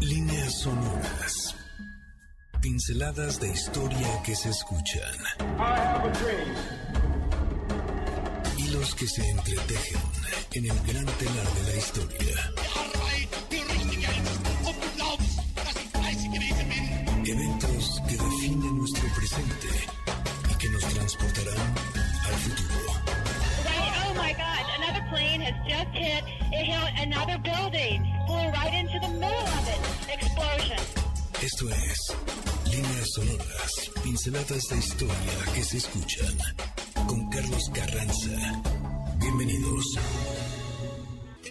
Líneas sonoras. Pinceladas de historia que se escuchan. Hilos que se entretejen en el gran telar de la historia. Eventos que definen nuestro presente y que nos transportarán al futuro. Oh my God, another plane has just hit, it hit another building, flew right into the middle of it. Explosion. Esto es Líneas Sonoras, pinceladas de historia que se escuchan. Con Carlos Carranza. Bienvenidos.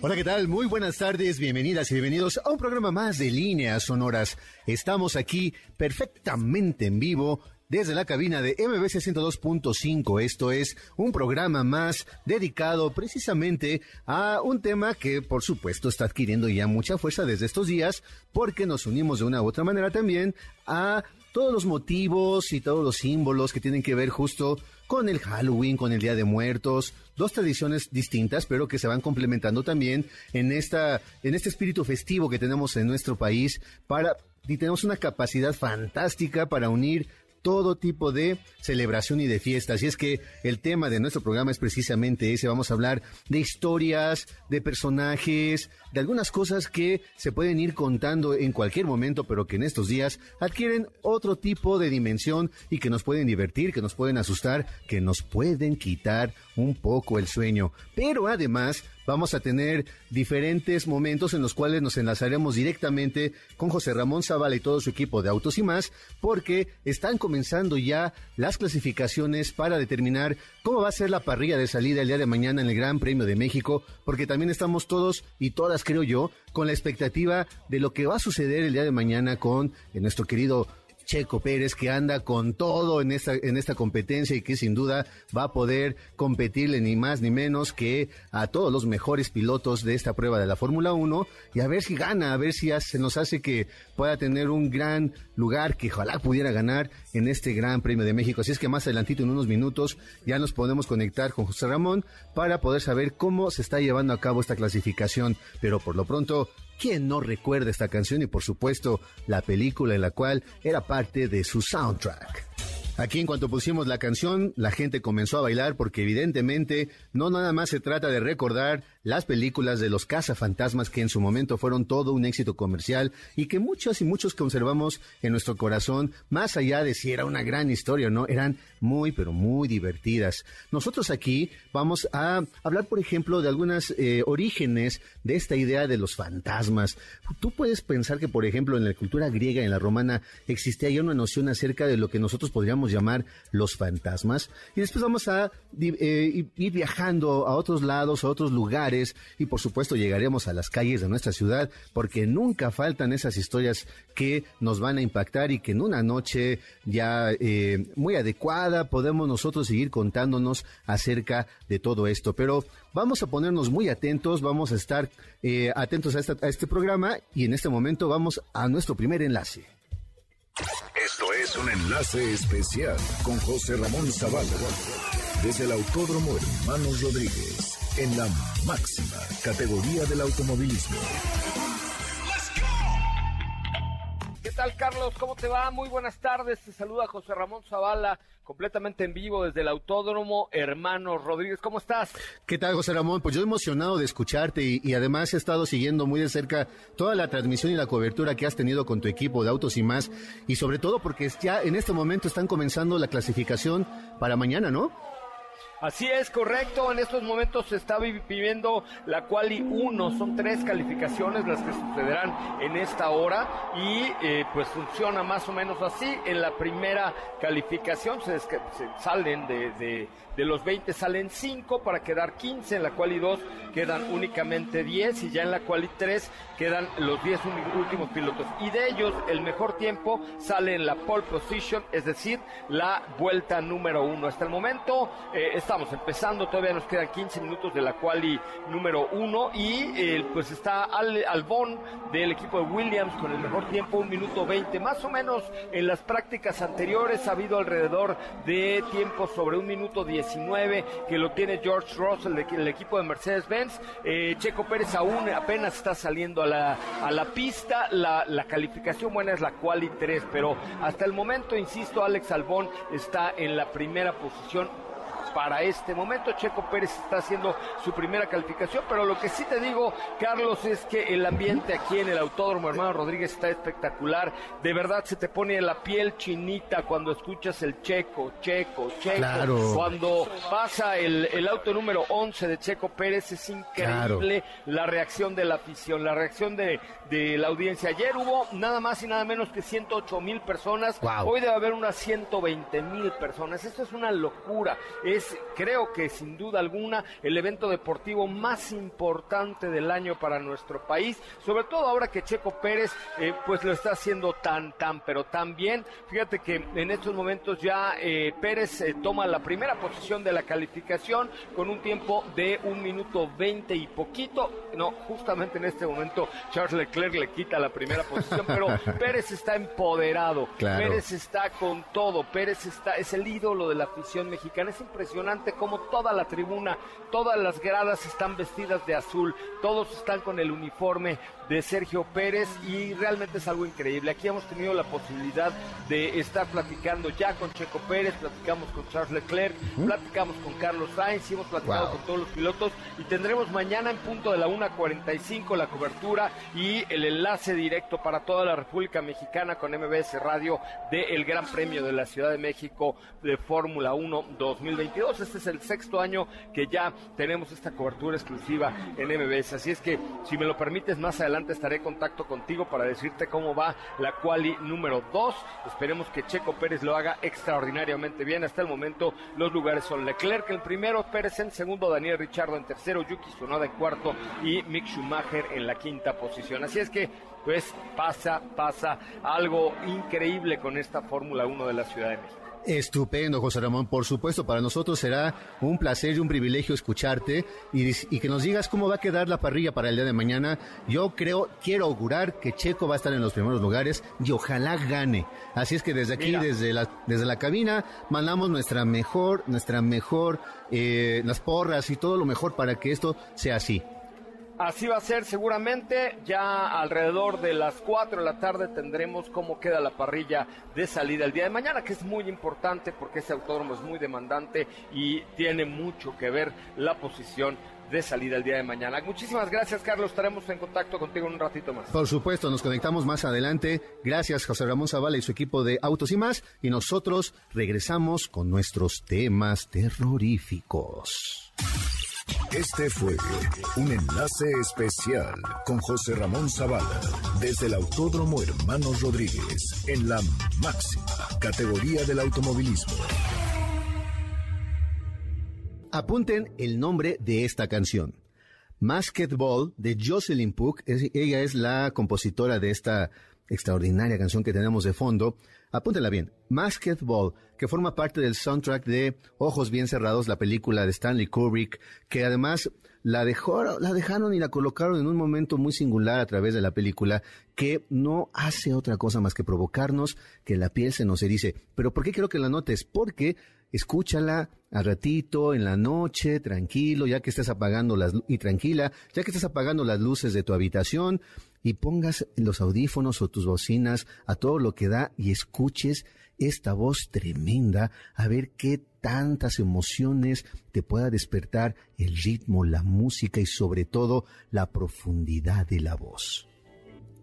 Hola, ¿qué tal? Muy buenas tardes, bienvenidas y bienvenidos a un programa más de Líneas Sonoras. Estamos aquí perfectamente en vivo desde la cabina de MBC 102.5. Esto es un programa más dedicado precisamente a un tema que por supuesto está adquiriendo ya mucha fuerza desde estos días porque nos unimos de una u otra manera también a todos los motivos y todos los símbolos que tienen que ver justo con el Halloween, con el Día de Muertos, dos tradiciones distintas, pero que se van complementando también en esta en este espíritu festivo que tenemos en nuestro país para y tenemos una capacidad fantástica para unir todo tipo de celebración y de fiestas. Y es que el tema de nuestro programa es precisamente ese. Vamos a hablar de historias, de personajes, de algunas cosas que se pueden ir contando en cualquier momento, pero que en estos días adquieren otro tipo de dimensión y que nos pueden divertir, que nos pueden asustar, que nos pueden quitar un poco el sueño. Pero además vamos a tener diferentes momentos en los cuales nos enlazaremos directamente con José Ramón Zavala y todo su equipo de Autos y más, porque están comenzando ya las clasificaciones para determinar cómo va a ser la parrilla de salida el día de mañana en el Gran Premio de México, porque también estamos todos y todas, creo yo, con la expectativa de lo que va a suceder el día de mañana con eh, nuestro querido Checo Pérez, que anda con todo en esta, en esta competencia y que sin duda va a poder competirle ni más ni menos que a todos los mejores pilotos de esta prueba de la Fórmula 1 y a ver si gana, a ver si se nos hace que pueda tener un gran lugar, que ojalá pudiera ganar en este Gran Premio de México. Así es que más adelantito, en unos minutos, ya nos podemos conectar con José Ramón para poder saber cómo se está llevando a cabo esta clasificación. Pero por lo pronto, ¿Quién no recuerda esta canción y por supuesto la película en la cual era parte de su soundtrack? Aquí en cuanto pusimos la canción, la gente comenzó a bailar porque evidentemente no nada más se trata de recordar las películas de los cazafantasmas que en su momento fueron todo un éxito comercial y que muchos y muchos conservamos en nuestro corazón, más allá de si era una gran historia o no, eran muy pero muy divertidas. Nosotros aquí vamos a hablar, por ejemplo, de algunos eh, orígenes de esta idea de los fantasmas. Tú puedes pensar que, por ejemplo, en la cultura griega en la romana existía ya una noción acerca de lo que nosotros podríamos llamar los fantasmas. Y después vamos a eh, ir viajando a otros lados, a otros lugares, y por supuesto llegaremos a las calles de nuestra ciudad, porque nunca faltan esas historias que nos van a impactar y que en una noche ya eh, muy adecuada podemos nosotros seguir contándonos acerca de todo esto. Pero vamos a ponernos muy atentos, vamos a estar eh, atentos a, a este programa y en este momento vamos a nuestro primer enlace. Esto es un enlace especial con José Ramón Zavala. Desde el Autódromo Hermanos Rodríguez, en la máxima categoría del automovilismo. ¿Qué tal, Carlos? ¿Cómo te va? Muy buenas tardes. Te saluda José Ramón Zavala, completamente en vivo desde el Autódromo Hermanos Rodríguez. ¿Cómo estás? ¿Qué tal, José Ramón? Pues yo emocionado de escucharte y, y, además he estado siguiendo muy de cerca toda la transmisión y la cobertura que has tenido con tu equipo de autos y más. Y sobre todo porque ya en este momento están comenzando la clasificación para mañana, ¿no? Así es, correcto. En estos momentos se está viviendo la quali 1. Son tres calificaciones las que sucederán en esta hora y eh, pues funciona más o menos así. En la primera calificación se, se salen de, de, de, los 20, salen 5 para quedar 15. En la quali 2 quedan únicamente 10 y ya en la quali 3 quedan los 10 últimos pilotos. Y de ellos el mejor tiempo sale en la pole position, es decir, la vuelta número 1. Hasta el momento eh, estamos empezando, todavía nos quedan 15 minutos de la quali número uno y eh, pues está Al Albón del equipo de Williams con el mejor tiempo, un minuto 20. Más o menos en las prácticas anteriores ha habido alrededor de tiempo sobre un minuto 19 que lo tiene George Russell del equipo de Mercedes-Benz. Eh, Checo Pérez aún apenas está saliendo a la, a la pista. La, la calificación buena es la quali 3, pero hasta el momento, insisto, Alex Albón está en la primera posición para este momento. Checo Pérez está haciendo su primera calificación, pero lo que sí te digo, Carlos, es que el ambiente aquí en el Autódromo Hermano Rodríguez está espectacular. De verdad se te pone la piel chinita cuando escuchas el Checo, Checo, Checo. Cuando pasa el, auto número 11 de Checo Pérez, es increíble la reacción de la afición, la reacción de, de, la audiencia. Ayer hubo nada más y nada menos que 108 mil personas. Hoy debe haber unas 120 mil personas. Esto es una locura. Es creo que sin duda alguna, el evento deportivo más importante del año para nuestro país, sobre todo ahora que Checo Pérez eh, pues lo está haciendo tan, tan, pero tan bien. Fíjate que en estos momentos ya eh, Pérez eh, toma la primera posición de la calificación con un tiempo de un minuto veinte y poquito. No, justamente en este momento Charles Leclerc le quita la primera posición, pero Pérez está empoderado, Pérez está con todo, Pérez está, es el ídolo de la afición mexicana, es impresionante impresionante como toda la tribuna, todas las gradas están vestidas de azul, todos están con el uniforme de Sergio Pérez y realmente es algo increíble. Aquí hemos tenido la posibilidad de estar platicando ya con Checo Pérez, platicamos con Charles Leclerc, platicamos con Carlos Sainz, y hemos platicado con todos los pilotos y tendremos mañana en punto de la 1.45 la cobertura y el enlace directo para toda la República Mexicana con MBS Radio del Gran Premio de la Ciudad de México de Fórmula 1 2022. Este es el sexto año que ya tenemos esta cobertura exclusiva en MBS. Así es que, si me lo permites, más adelante estaré en contacto contigo para decirte cómo va la quali número 2. Esperemos que Checo Pérez lo haga extraordinariamente bien. Hasta el momento, los lugares son Leclerc en primero, Pérez en segundo, Daniel Richardo en tercero, Yuki Tsunoda en cuarto y Mick Schumacher en la quinta posición. Así es que, pues, pasa, pasa algo increíble con esta Fórmula 1 de la Ciudad de México. Estupendo, José Ramón. Por supuesto, para nosotros será un placer y un privilegio escucharte y, que nos digas cómo va a quedar la parrilla para el día de mañana. Yo creo, quiero augurar que Checo va a estar en los primeros lugares y ojalá gane. Así es que desde aquí, desde la, desde la cabina, mandamos nuestra mejor, nuestra mejor, eh, las porras y todo lo mejor para que esto sea así. Así va a ser seguramente. Ya alrededor de las 4 de la tarde tendremos cómo queda la parrilla de salida el día de mañana, que es muy importante porque ese autódromo es muy demandante y tiene mucho que ver la posición de salida el día de mañana. Muchísimas gracias, Carlos. Estaremos en contacto contigo en un ratito más. Por supuesto, nos conectamos más adelante. Gracias, José Ramón Zavala y su equipo de Autos y más. Y nosotros regresamos con nuestros temas terroríficos. Este fue un enlace especial con José Ramón Zavala desde el Autódromo Hermanos Rodríguez en la máxima categoría del automovilismo. Apunten el nombre de esta canción. Ball de Jocelyn Puck. ella es la compositora de esta extraordinaria canción que tenemos de fondo. Apúntela bien. Ball, que forma parte del soundtrack de Ojos Bien Cerrados, la película de Stanley Kubrick, que además la, dejó, la dejaron y la colocaron en un momento muy singular a través de la película, que no hace otra cosa más que provocarnos que la piel se nos erice. Pero ¿por qué quiero que la notes? Porque escúchala al ratito, en la noche, tranquilo, ya que estés apagando las y tranquila, ya que estás apagando las luces de tu habitación y pongas los audífonos o tus bocinas a todo lo que da y escuches esta voz tremenda, a ver qué tantas emociones te pueda despertar el ritmo, la música y sobre todo la profundidad de la voz.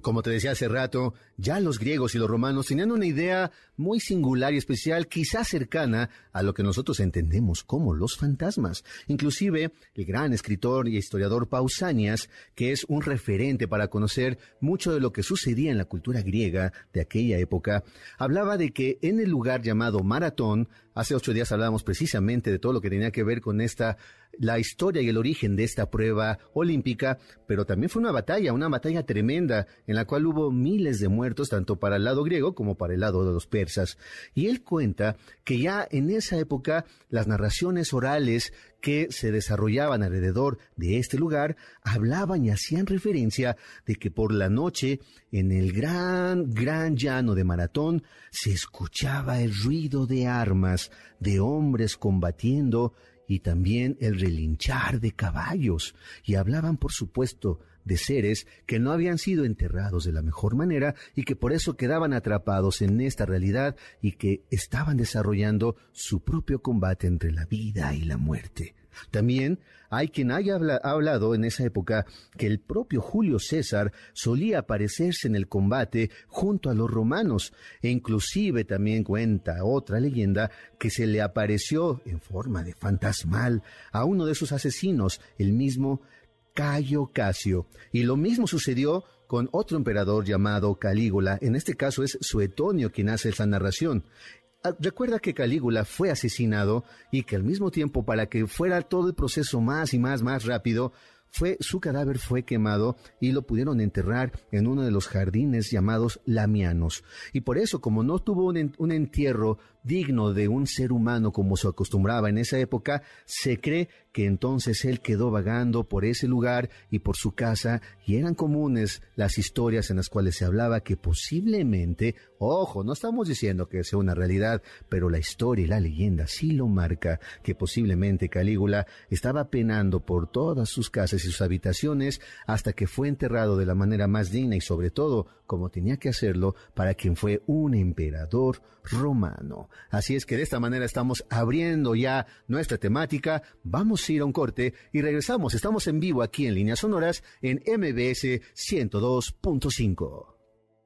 Como te decía hace rato, ya los griegos y los romanos tenían una idea muy singular y especial, quizás cercana a lo que nosotros entendemos como los fantasmas. Inclusive, el gran escritor y historiador Pausanias, que es un referente para conocer mucho de lo que sucedía en la cultura griega de aquella época, hablaba de que en el lugar llamado Maratón, hace ocho días hablábamos precisamente de todo lo que tenía que ver con esta la historia y el origen de esta prueba olímpica, pero también fue una batalla, una batalla tremenda en la cual hubo miles de muertos tanto para el lado griego como para el lado de los persas. Y él cuenta que ya en esa época las narraciones orales que se desarrollaban alrededor de este lugar hablaban y hacían referencia de que por la noche en el gran, gran llano de Maratón se escuchaba el ruido de armas, de hombres combatiendo y también el relinchar de caballos, y hablaban, por supuesto, de seres que no habían sido enterrados de la mejor manera y que por eso quedaban atrapados en esta realidad y que estaban desarrollando su propio combate entre la vida y la muerte. También hay quien haya hablado en esa época que el propio Julio César solía aparecerse en el combate junto a los romanos e inclusive también cuenta otra leyenda que se le apareció en forma de fantasmal a uno de sus asesinos, el mismo Cayo Casio. Y lo mismo sucedió con otro emperador llamado Calígula. En este caso es Suetonio quien hace esa narración. Ah, recuerda que Calígula fue asesinado y que al mismo tiempo, para que fuera todo el proceso más y más, más rápido, fue, su cadáver fue quemado y lo pudieron enterrar en uno de los jardines llamados Lamianos. Y por eso, como no tuvo un entierro digno de un ser humano como se acostumbraba en esa época, se cree que entonces él quedó vagando por ese lugar y por su casa y eran comunes las historias en las cuales se hablaba que posiblemente, ojo, no estamos diciendo que sea una realidad, pero la historia y la leyenda sí lo marca, que posiblemente Calígula estaba penando por todas sus casas y sus habitaciones hasta que fue enterrado de la manera más digna y sobre todo como tenía que hacerlo para quien fue un emperador romano. Así es que de esta manera estamos abriendo ya nuestra temática. Vamos a ir a un corte y regresamos. Estamos en vivo aquí en Líneas Sonoras en MBS 102.5.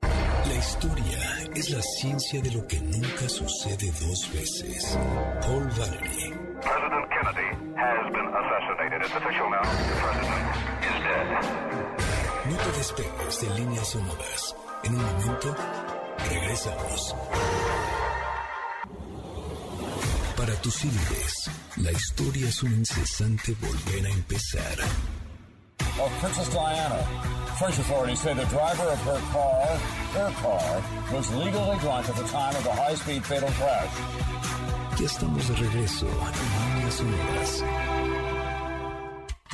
La historia es la ciencia de lo que nunca sucede dos veces. Paul Valery. President Kennedy has been assassinated. It's official now. The president is dead. No te despegues de líneas sonoras. En un momento, regresamos. Para tus líderes, la historia es un incesante volver a empezar. Of Princess Diana. French authorities say the driver of her car, her car, was legally drunk at the time of the high-speed fatal crash. Ya estamos de regreso en Líneas Sonoras.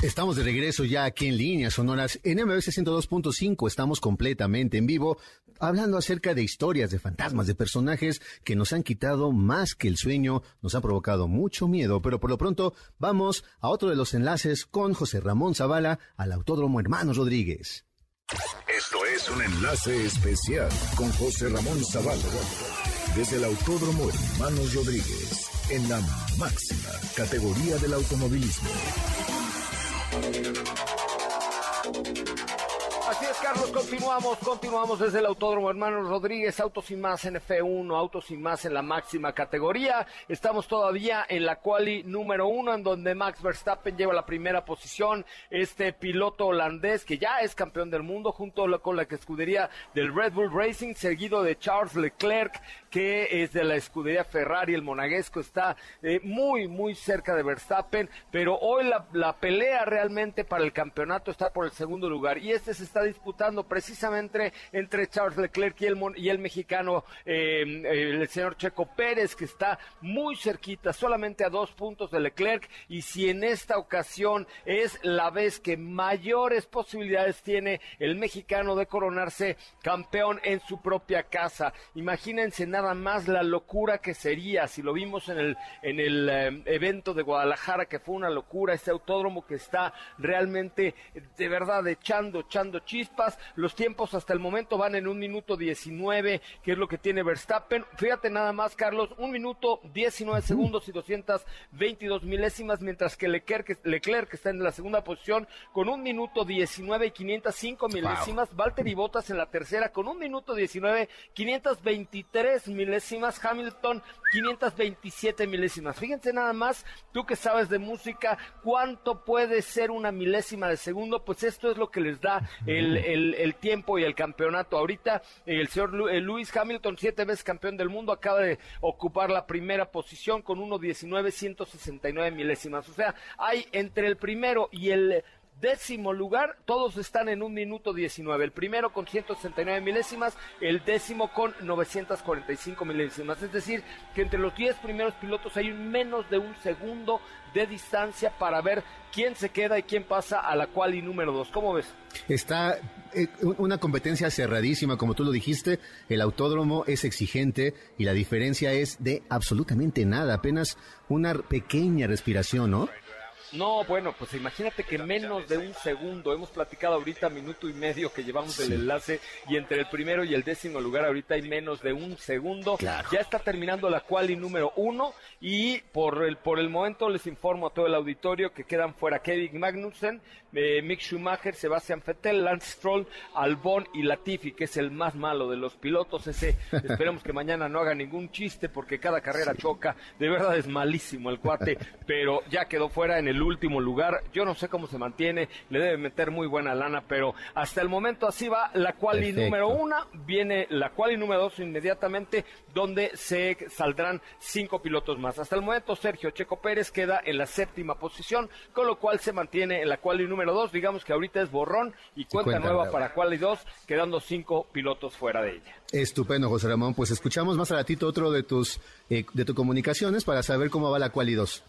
Estamos de regreso ya aquí en líneas sonoras en MBS 102.5. Estamos completamente en vivo hablando acerca de historias, de fantasmas, de personajes que nos han quitado más que el sueño, nos han provocado mucho miedo. Pero por lo pronto vamos a otro de los enlaces con José Ramón Zavala al Autódromo Hermanos Rodríguez. Esto es un enlace especial con José Ramón Zavala desde el Autódromo Hermanos Rodríguez en la máxima categoría del automovilismo. Así es, Carlos, continuamos, continuamos desde el Autódromo Hermanos Rodríguez, Autos sin más en F1, Autos sin más en la máxima categoría. Estamos todavía en la quali número uno, en donde Max Verstappen lleva la primera posición. Este piloto holandés que ya es campeón del mundo, junto con la escudería del Red Bull Racing, seguido de Charles Leclerc, que es de la escudería Ferrari, el monaguesco, está eh, muy, muy cerca de Verstappen, pero hoy la, pelea realmente para el campeonato está por el segundo lugar y este se está disputando precisamente entre Charles Leclerc y el, y el mexicano, eh, el señor Checo Pérez, que está muy cerquita, solamente a dos puntos de Leclerc y si en esta ocasión es la vez que mayores posibilidades tiene el mexicano de coronarse campeón en su propia casa. Imagínense nada nada más la locura que sería si lo vimos en el, en el eh, evento de Guadalajara, que fue una locura, este autódromo que está realmente, de verdad, echando, echando chispas. Los tiempos hasta el momento van en un minuto 19, que es lo que tiene Verstappen. Fíjate nada más, Carlos, un minuto 19 segundos y 222 milésimas, mientras que Leclerc, Leclerc que está en la segunda posición con un minuto 19 y 505 milésimas. Valtteri Bottas en la tercera con un minuto 19, 523 milésimas, Hamilton 527 milésimas. Fíjense nada más, tú que sabes de música, cuánto puede ser una milésima de segundo, pues esto es lo que les da el, el, el, tiempo y el campeonato. Ahorita el señor Lewis Hamilton, siete veces campeón del mundo, acaba de ocupar la primera posición con 1.19.169 milésimas. O sea, hay entre el primero y el décimo lugar, todos están en un minuto 19. El primero con 169 milésimas, el décimo con 945 milésimas. Es decir, que entre los 10 primeros pilotos hay menos de un segundo de distancia para ver quién se queda y quién pasa a la cual y número 2. ¿Cómo ves? Está eh, una competencia cerradísima, como tú lo dijiste. El autódromo es exigente y la diferencia es de absolutamente nada, apenas una pequeña respiración, ¿no? No, bueno, pues imagínate que menos de un segundo, hemos platicado ahorita minuto y medio que llevamos del enlace y entre el primero y el décimo lugar ahorita hay menos de un segundo. Ya está terminando la quali número uno y por el, por el momento les informo a todo el auditorio que quedan fuera Kevin Magnussen, eh, Mick Schumacher, Sebastian Vettel, Lance Stroll, Albon y Latifi, que es el más malo de los pilotos. Ese, esperemos que mañana no haga ningún chiste porque cada carrera choca. De verdad es malísimo el cuate, pero ya quedó fuera en el último lugar. Yo no sé cómo se mantiene, le debe meter muy buena lana, pero hasta el momento así va la quali número una. Viene la quali número dos inmediatamente, donde se saldrán cinco pilotos más. Hasta el momento, Sergio Checo Pérez queda en la séptima posición, con lo cual se mantiene en la quali número dos. Digamos que ahorita es borrón y cuenta, nueva para quali dos, quedando cinco pilotos fuera de ella. Estupendo, José Ramón. Pues escuchamos más a ratito otro de tus eh, de tus comunicaciones para saber cómo va la quali 2.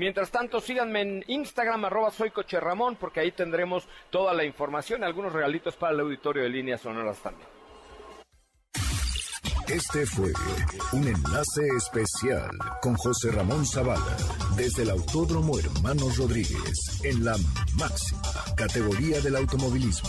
Mientras tanto, síganme en Instagram, arroba soy Coche Ramón, porque ahí tendremos toda la información, algunos regalitos para el auditorio de líneas sonoras también. Este fue un enlace especial con José Ramón Zavala desde el Autódromo Hermanos Rodríguez en la máxima categoría del automovilismo.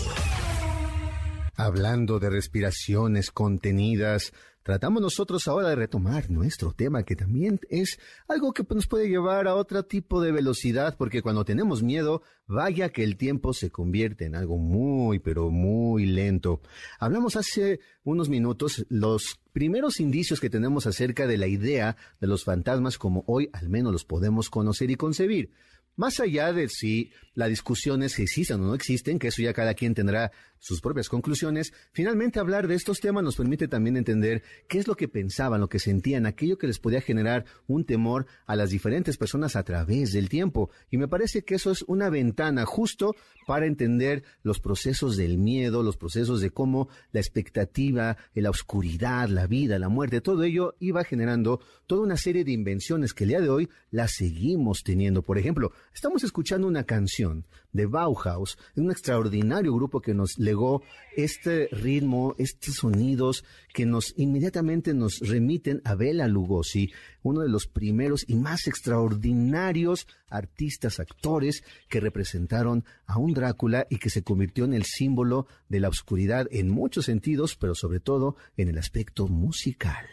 Hablando de respiraciones contenidas, tratamos nosotros ahora de retomar nuestro tema, que también es algo que nos puede llevar a otro tipo de velocidad, porque cuando tenemos miedo, vaya que el tiempo se convierte en algo muy, pero muy lento. Hablamos hace unos minutos los primeros indicios que tenemos acerca de la idea de los fantasmas como hoy al menos los podemos conocer y concebir. Más allá de si la discusión es si existen o no existen, que eso ya cada quien tendrá sus propias conclusiones, finalmente hablar de estos temas nos permite también entender qué es lo que pensaban, lo que sentían, aquello que les podía generar un temor a las diferentes personas a través del tiempo. Y me parece que eso es una ventana justo para entender los procesos del miedo, los procesos de cómo la expectativa, la oscuridad, la vida, la muerte, todo ello iba generando toda una serie de invenciones que el día de hoy las seguimos teniendo. Por ejemplo, estamos escuchando una canción de Bauhaus, un extraordinario grupo que nos legó este ritmo, estos sonidos que nos inmediatamente nos remiten a Bela Lugosi, uno de los primeros y más extraordinarios artistas, actores que representaron a un Drácula y que se convirtió en el símbolo de la oscuridad en muchos sentidos, pero sobre todo en el aspecto musical.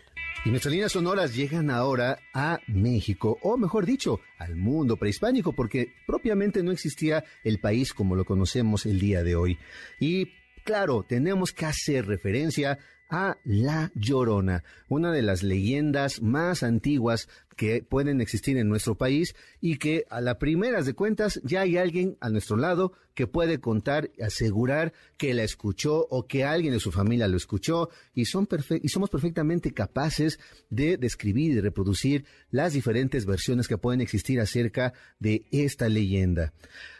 Y nuestras líneas sonoras llegan ahora a México, o mejor dicho, al mundo prehispánico, porque propiamente no existía el país como lo conocemos el día de hoy. Y claro, tenemos que hacer referencia a La Llorona, una de las leyendas más antiguas que pueden existir en nuestro país y que a la primeras de cuentas ya hay alguien a nuestro lado que puede contar y asegurar que la escuchó o que alguien de su familia lo escuchó y, son y somos perfectamente capaces de describir y reproducir las diferentes versiones que pueden existir acerca de esta leyenda.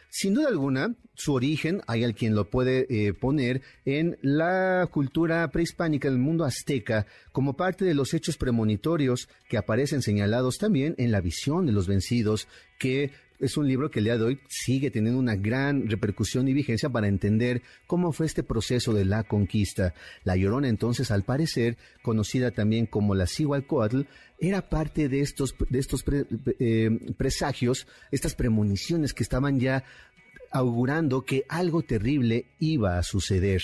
Sin duda alguna, su origen, hay alguien lo puede eh, poner en la cultura prehispánica del mundo azteca como parte de los hechos premonitorios que aparecen señalados también en la visión de los vencidos, que es un libro que el día de hoy sigue teniendo una gran repercusión y vigencia para entender cómo fue este proceso de la conquista. La Llorona entonces, al parecer, conocida también como la Cihualcoatl, era parte de estos, de estos eh, presagios, estas premoniciones que estaban ya augurando que algo terrible iba a suceder.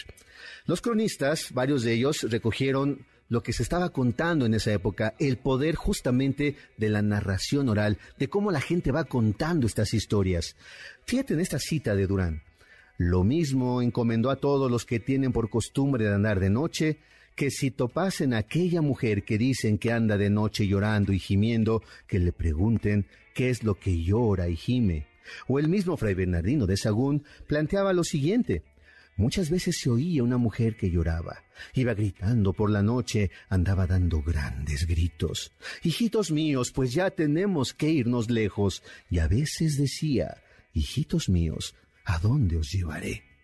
Los cronistas, varios de ellos, recogieron lo que se estaba contando en esa época, el poder justamente de la narración oral, de cómo la gente va contando estas historias. Fíjate en esta cita de Durán. Lo mismo encomendó a todos los que tienen por costumbre de andar de noche, que si topasen a aquella mujer que dicen que anda de noche llorando y gimiendo, que le pregunten qué es lo que llora y gime. O el mismo fray Bernardino de Sagún planteaba lo siguiente, Muchas veces se oía una mujer que lloraba. Iba gritando por la noche, andaba dando grandes gritos. Hijitos míos, pues ya tenemos que irnos lejos. Y a veces decía, Hijitos míos, ¿a dónde os llevaré?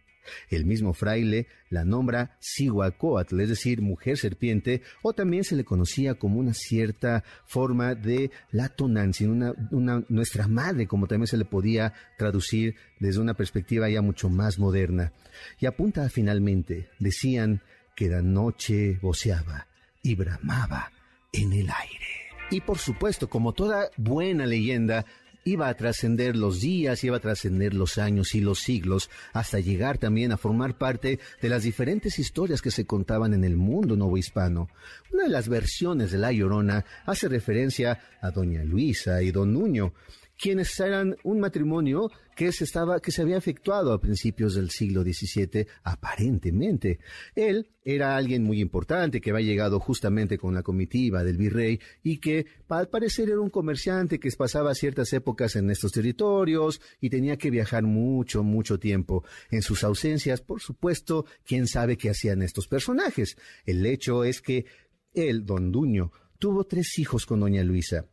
El mismo fraile la nombra Sihuacoatl, es decir, mujer serpiente, o también se le conocía como una cierta forma de la tonancia, una, una, nuestra madre, como también se le podía traducir desde una perspectiva ya mucho más moderna. Y apunta finalmente, decían que la noche voceaba y bramaba en el aire. Y por supuesto, como toda buena leyenda, iba a trascender los días, iba a trascender los años y los siglos, hasta llegar también a formar parte de las diferentes historias que se contaban en el mundo novohispano. Una de las versiones de La Llorona hace referencia a doña Luisa y don Nuño, quienes eran un matrimonio que se, estaba, que se había efectuado a principios del siglo XVII, aparentemente. Él era alguien muy importante que había llegado justamente con la comitiva del virrey y que al parecer era un comerciante que pasaba ciertas épocas en estos territorios y tenía que viajar mucho, mucho tiempo. En sus ausencias, por supuesto, quién sabe qué hacían estos personajes. El hecho es que él, don Duño, tuvo tres hijos con doña Luisa.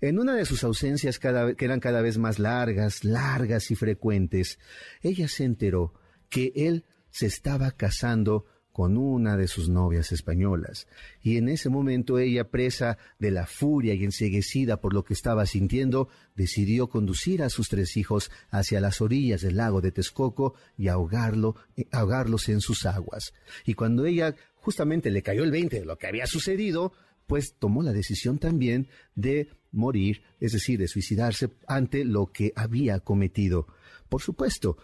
En una de sus ausencias que eran cada vez más largas, largas y frecuentes, ella se enteró que él se estaba casando con una de sus novias españolas, y en ese momento ella, presa de la furia y enseguecida por lo que estaba sintiendo, decidió conducir a sus tres hijos hacia las orillas del lago de Texcoco y ahogarlo, eh, ahogarlos en sus aguas. Y cuando ella justamente le cayó el veinte de lo que había sucedido, pues tomó la decisión también de morir, es decir, de suicidarse ante lo que había cometido. Por supuesto,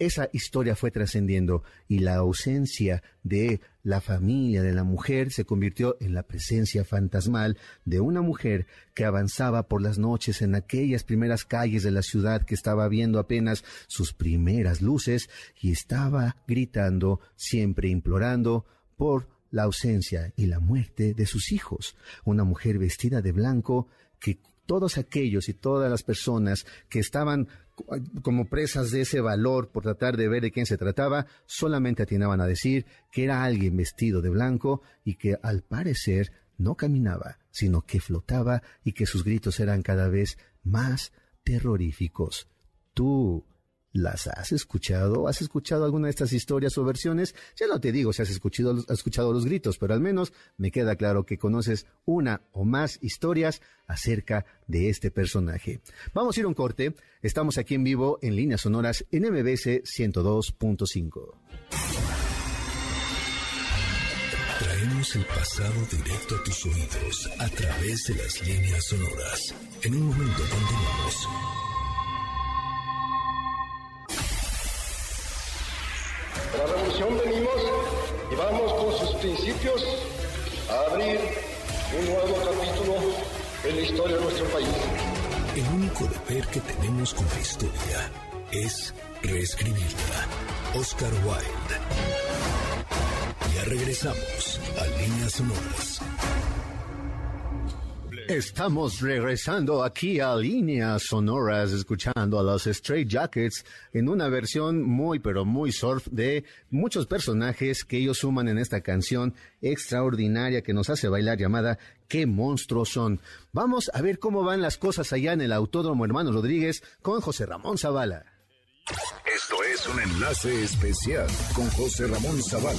esa historia fue trascendiendo y la ausencia de la familia de la mujer se convirtió en la presencia fantasmal de una mujer que avanzaba por las noches en aquellas primeras calles de la ciudad que estaba viendo apenas sus primeras luces y estaba gritando, siempre implorando por la ausencia y la muerte de sus hijos. Una mujer vestida de blanco que todos aquellos y todas las personas que estaban como presas de ese valor por tratar de ver de quién se trataba, solamente atinaban a decir que era alguien vestido de blanco y que al parecer no caminaba, sino que flotaba y que sus gritos eran cada vez más terroríficos. Tú, ¿Las has escuchado? ¿Has escuchado alguna de estas historias o versiones? Ya no te digo si has escuchado, has escuchado los gritos, pero al menos me queda claro que conoces una o más historias acerca de este personaje. Vamos a ir a un corte. Estamos aquí en vivo en líneas sonoras en MBS 102.5. Traemos el pasado directo a tus oídos a través de las líneas sonoras. En un momento continuamos. Principios a abrir un nuevo capítulo en la historia de nuestro país. El único deber que tenemos con la historia es reescribirla. Oscar Wilde. Ya regresamos a Líneas Sonoras. Estamos regresando aquí a líneas sonoras, escuchando a los Stray Jackets en una versión muy, pero muy surf de muchos personajes que ellos suman en esta canción extraordinaria que nos hace bailar llamada ¿Qué monstruos son? Vamos a ver cómo van las cosas allá en el Autódromo Hermano Rodríguez con José Ramón Zavala. Esto es un enlace especial con José Ramón Zavala.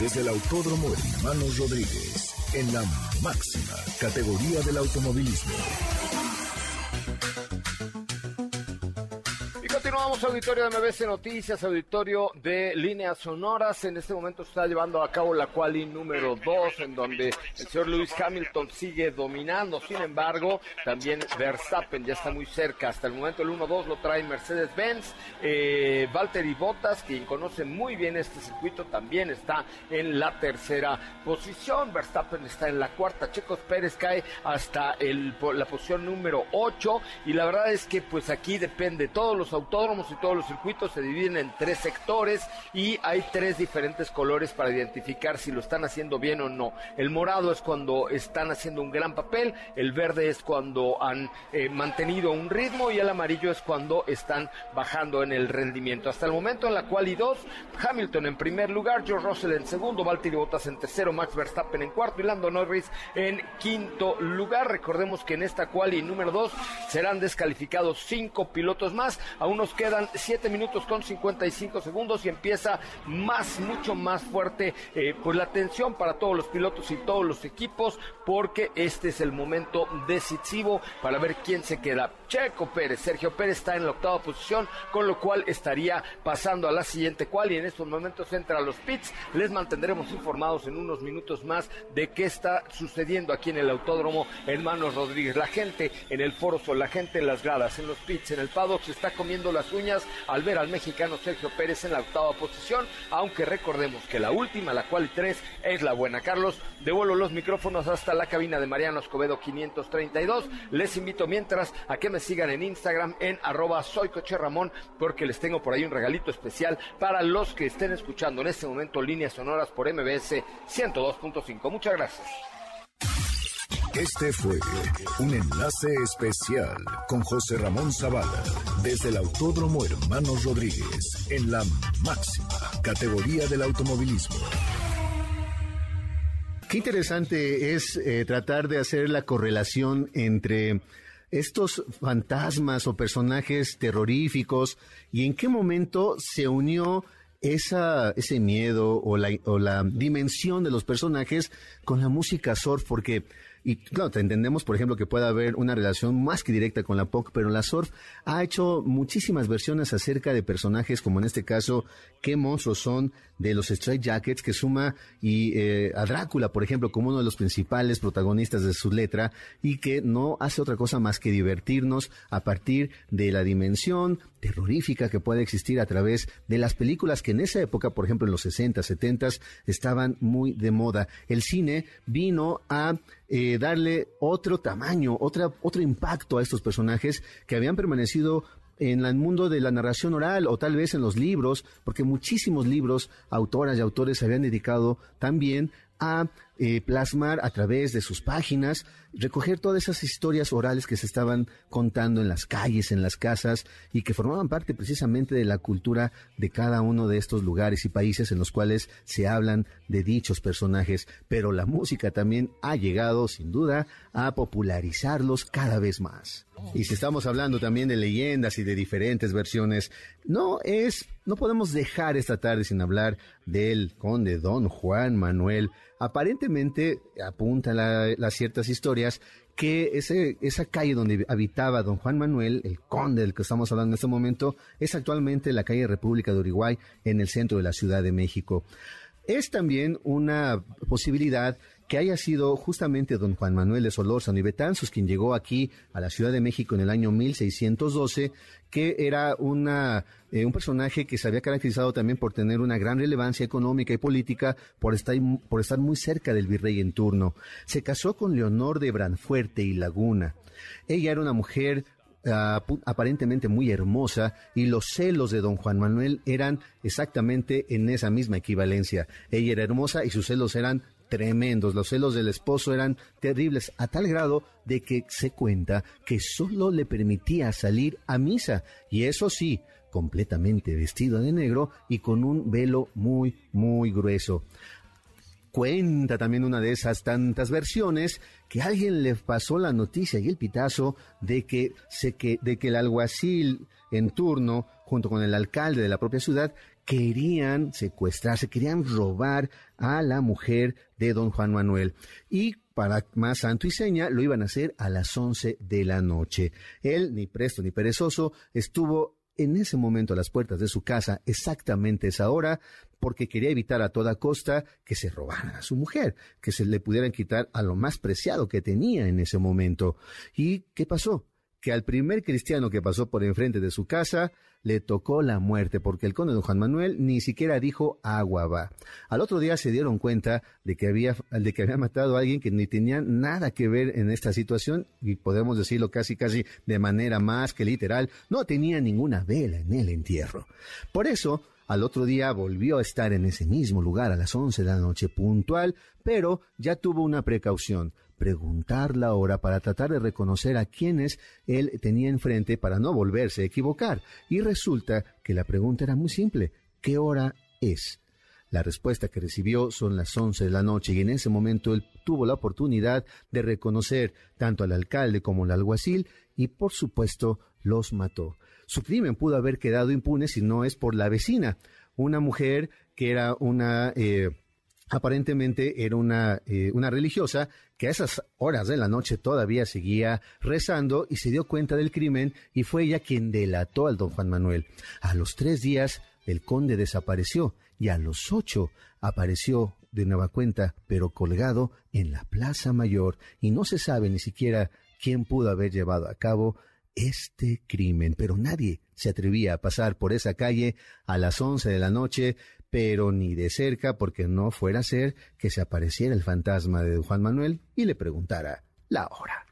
Desde el Autódromo Hermanos Rodríguez, en la máxima categoría del automovilismo. Y continuamos auditorio de MBC Noticias, auditorio de líneas sonoras. En este momento se está llevando a cabo la quali número 2, en donde el señor Lewis Hamilton sigue dominando. Sin embargo, también Verstappen ya está muy cerca. Hasta el momento el 1-2 lo trae Mercedes-Benz. Eh, Valtteri Bottas, quien conoce muy bien este circuito, también está en la tercera posición. Verstappen está en la cuarta. Checos Pérez cae hasta la posición número 8. Y la verdad es que pues aquí depende todos los autódromos autódromos y todos los circuitos se dividen en tres sectores y hay tres diferentes colores para identificar si lo están haciendo bien o no. El morado es cuando están haciendo un gran papel, el verde es cuando han eh, mantenido un ritmo y el amarillo es cuando están bajando en el rendimiento. Hasta el momento en la cual y dos, Hamilton en primer lugar, George Russell en segundo, Valtteri Bottas en tercero, Max Verstappen en cuarto y Lando Norris en quinto lugar. Recordemos que en esta quali número dos serán descalificados cinco pilotos más. Aún nos quedan siete minutos con 55 segundos y empieza más, mucho más fuerte eh, pues la tensión para todos los pilotos y todos los equipos porque este es el momento decisivo para ver quién se queda. Checo Pérez, Sergio Pérez está en la octava posición, con lo cual estaría pasando a la siguiente cual y en estos momentos entra a los pits. Les mantendremos informados en unos minutos más de qué está sucediendo aquí en el Autódromo Hermanos Rodríguez. La gente en el Foro Sol, la gente en las gradas, en los pits, en el paddock se está comiendo las uñas al ver al mexicano Sergio Pérez en la octava posición, aunque recordemos que la última, la cual tres, es la buena. Carlos, devuelvo los micrófonos hasta la cabina de Mariano Escobedo 532. Les invito mientras a que me sigan en Instagram en arroba soy Coche Ramón porque les tengo por ahí un regalito especial para los que estén escuchando en este momento líneas sonoras por MBS 102.5. Muchas gracias. Este fue un enlace especial con José Ramón Zavala desde el Autódromo Hermanos Rodríguez en la máxima categoría del automovilismo. Qué interesante es eh, tratar de hacer la correlación entre estos fantasmas o personajes terroríficos y en qué momento se unió esa, ese miedo o la, o la dimensión de los personajes con la música surf, porque y claro, te entendemos, por ejemplo, que puede haber una relación más que directa con la pop, pero la surf ha hecho muchísimas versiones acerca de personajes, como en este caso, qué monstruos son de los Straight Jackets, que suma y eh, a Drácula, por ejemplo, como uno de los principales protagonistas de su letra, y que no hace otra cosa más que divertirnos a partir de la dimensión terrorífica que puede existir a través de las películas que en esa época, por ejemplo, en los 60, 70, estaban muy de moda. El cine vino a eh, darle otro tamaño, otra, otro impacto a estos personajes que habían permanecido en el mundo de la narración oral o tal vez en los libros, porque muchísimos libros, autoras y autores se habían dedicado también a eh, plasmar a través de sus páginas, recoger todas esas historias orales que se estaban contando en las calles, en las casas y que formaban parte precisamente de la cultura de cada uno de estos lugares y países en los cuales se hablan de dichos personajes. Pero la música también ha llegado, sin duda, a popularizarlos cada vez más. Y si estamos hablando también de leyendas y de diferentes versiones, no es, no podemos dejar esta tarde sin hablar del conde don Juan Manuel aparentemente apunta las ciertas historias que esa calle donde habitaba don Juan Manuel, el conde del que estamos hablando en este momento, es actualmente la calle República de Uruguay en el centro de la Ciudad de México. Es también una posibilidad que haya sido justamente don Juan Manuel de Solórzano y Betanzos quien llegó aquí a la Ciudad de México en el año 1612, que era una, eh, un personaje que se había caracterizado también por tener una gran relevancia económica y política, por estar, por estar muy cerca del virrey en turno. Se casó con Leonor de Branfuerte y Laguna. Ella era una mujer ah, aparentemente muy hermosa y los celos de don Juan Manuel eran exactamente en esa misma equivalencia. Ella era hermosa y sus celos eran tremendos. Los celos del esposo eran terribles a tal grado de que se cuenta que solo le permitía salir a misa y eso sí, completamente vestido de negro y con un velo muy, muy grueso. Cuenta también una de esas tantas versiones que alguien le pasó la noticia y el pitazo de que, se que, de que el alguacil en turno, junto con el alcalde de la propia ciudad, querían secuestrarse, querían robar a la mujer de don Juan Manuel. Y para más santo y seña, lo iban a hacer a las once de la noche. Él, ni presto ni perezoso, estuvo en ese momento a las puertas de su casa exactamente esa hora porque quería evitar a toda costa que se robaran a su mujer, que se le pudieran quitar a lo más preciado que tenía en ese momento. ¿Y qué pasó? Que al primer cristiano que pasó por enfrente de su casa le tocó la muerte, porque el conde don Juan Manuel ni siquiera dijo agua va. Al otro día se dieron cuenta de que había, de que había matado a alguien que ni tenía nada que ver en esta situación, y podemos decirlo casi casi de manera más que literal, no tenía ninguna vela en el entierro. Por eso, al otro día volvió a estar en ese mismo lugar a las once de la noche puntual, pero ya tuvo una precaución preguntar la hora para tratar de reconocer a quienes él tenía enfrente para no volverse a equivocar. Y resulta que la pregunta era muy simple. ¿Qué hora es? La respuesta que recibió son las once de la noche y en ese momento él tuvo la oportunidad de reconocer tanto al alcalde como al alguacil y por supuesto los mató. Su crimen pudo haber quedado impune si no es por la vecina, una mujer que era una... Eh, aparentemente era una, eh, una religiosa que a esas horas de la noche todavía seguía rezando y se dio cuenta del crimen y fue ella quien delató al don Juan Manuel. A los tres días el conde desapareció y a los ocho apareció de nueva cuenta, pero colgado en la Plaza Mayor y no se sabe ni siquiera quién pudo haber llevado a cabo este crimen, pero nadie se atrevía a pasar por esa calle a las once de la noche pero ni de cerca porque no fuera a ser que se apareciera el fantasma de Juan Manuel y le preguntara la hora.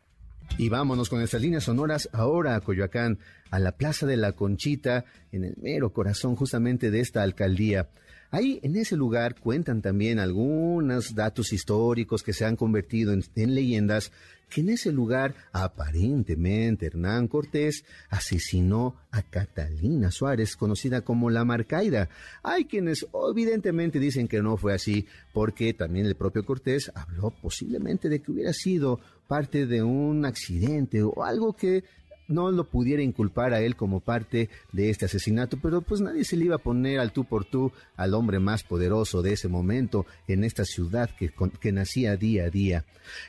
Y vámonos con estas líneas sonoras ahora a Coyoacán, a la Plaza de la Conchita, en el mero corazón justamente de esta alcaldía. Ahí, en ese lugar, cuentan también algunos datos históricos que se han convertido en, leyendas que en ese lugar aparentemente Hernán Cortés asesinó a Catalina Suárez, conocida como la Marcaida. Hay quienes evidentemente dicen que no fue así, porque también el propio Cortés habló posiblemente de que hubiera sido parte de un accidente o algo que no lo pudiera inculpar a él como parte de este asesinato, pero pues nadie se le iba a poner al tú por tú al hombre más poderoso de ese momento en esta ciudad que, que nacía día a día.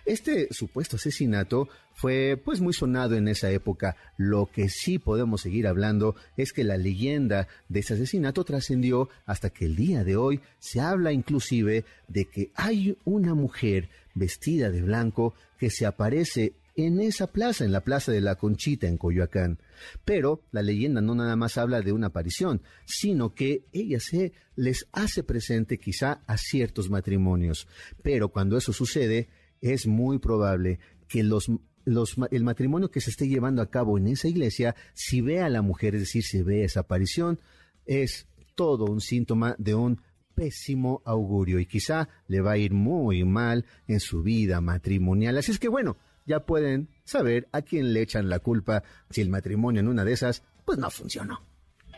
Este supuesto asesinato fue pues muy sonado en esa época. Lo que sí podemos seguir hablando es que la leyenda de ese asesinato trascendió hasta que el día de hoy se habla inclusive de que hay una mujer vestida de blanco que se aparece en esa plaza, en la Plaza de la Conchita en Coyoacán. Pero la leyenda no nada más habla de una aparición, sino que ella se les hace presente quizá a ciertos matrimonios. Pero cuando eso sucede, es muy probable que los el matrimonio que se esté llevando a cabo en esa iglesia, si ve a la mujer, es decir, si ve esa aparición, es todo un síntoma de un pésimo augurio y quizá le va a ir muy mal en su vida matrimonial. Así es que bueno, ya pueden saber a quién le echan la culpa si el matrimonio en una de esas pues no funcionó.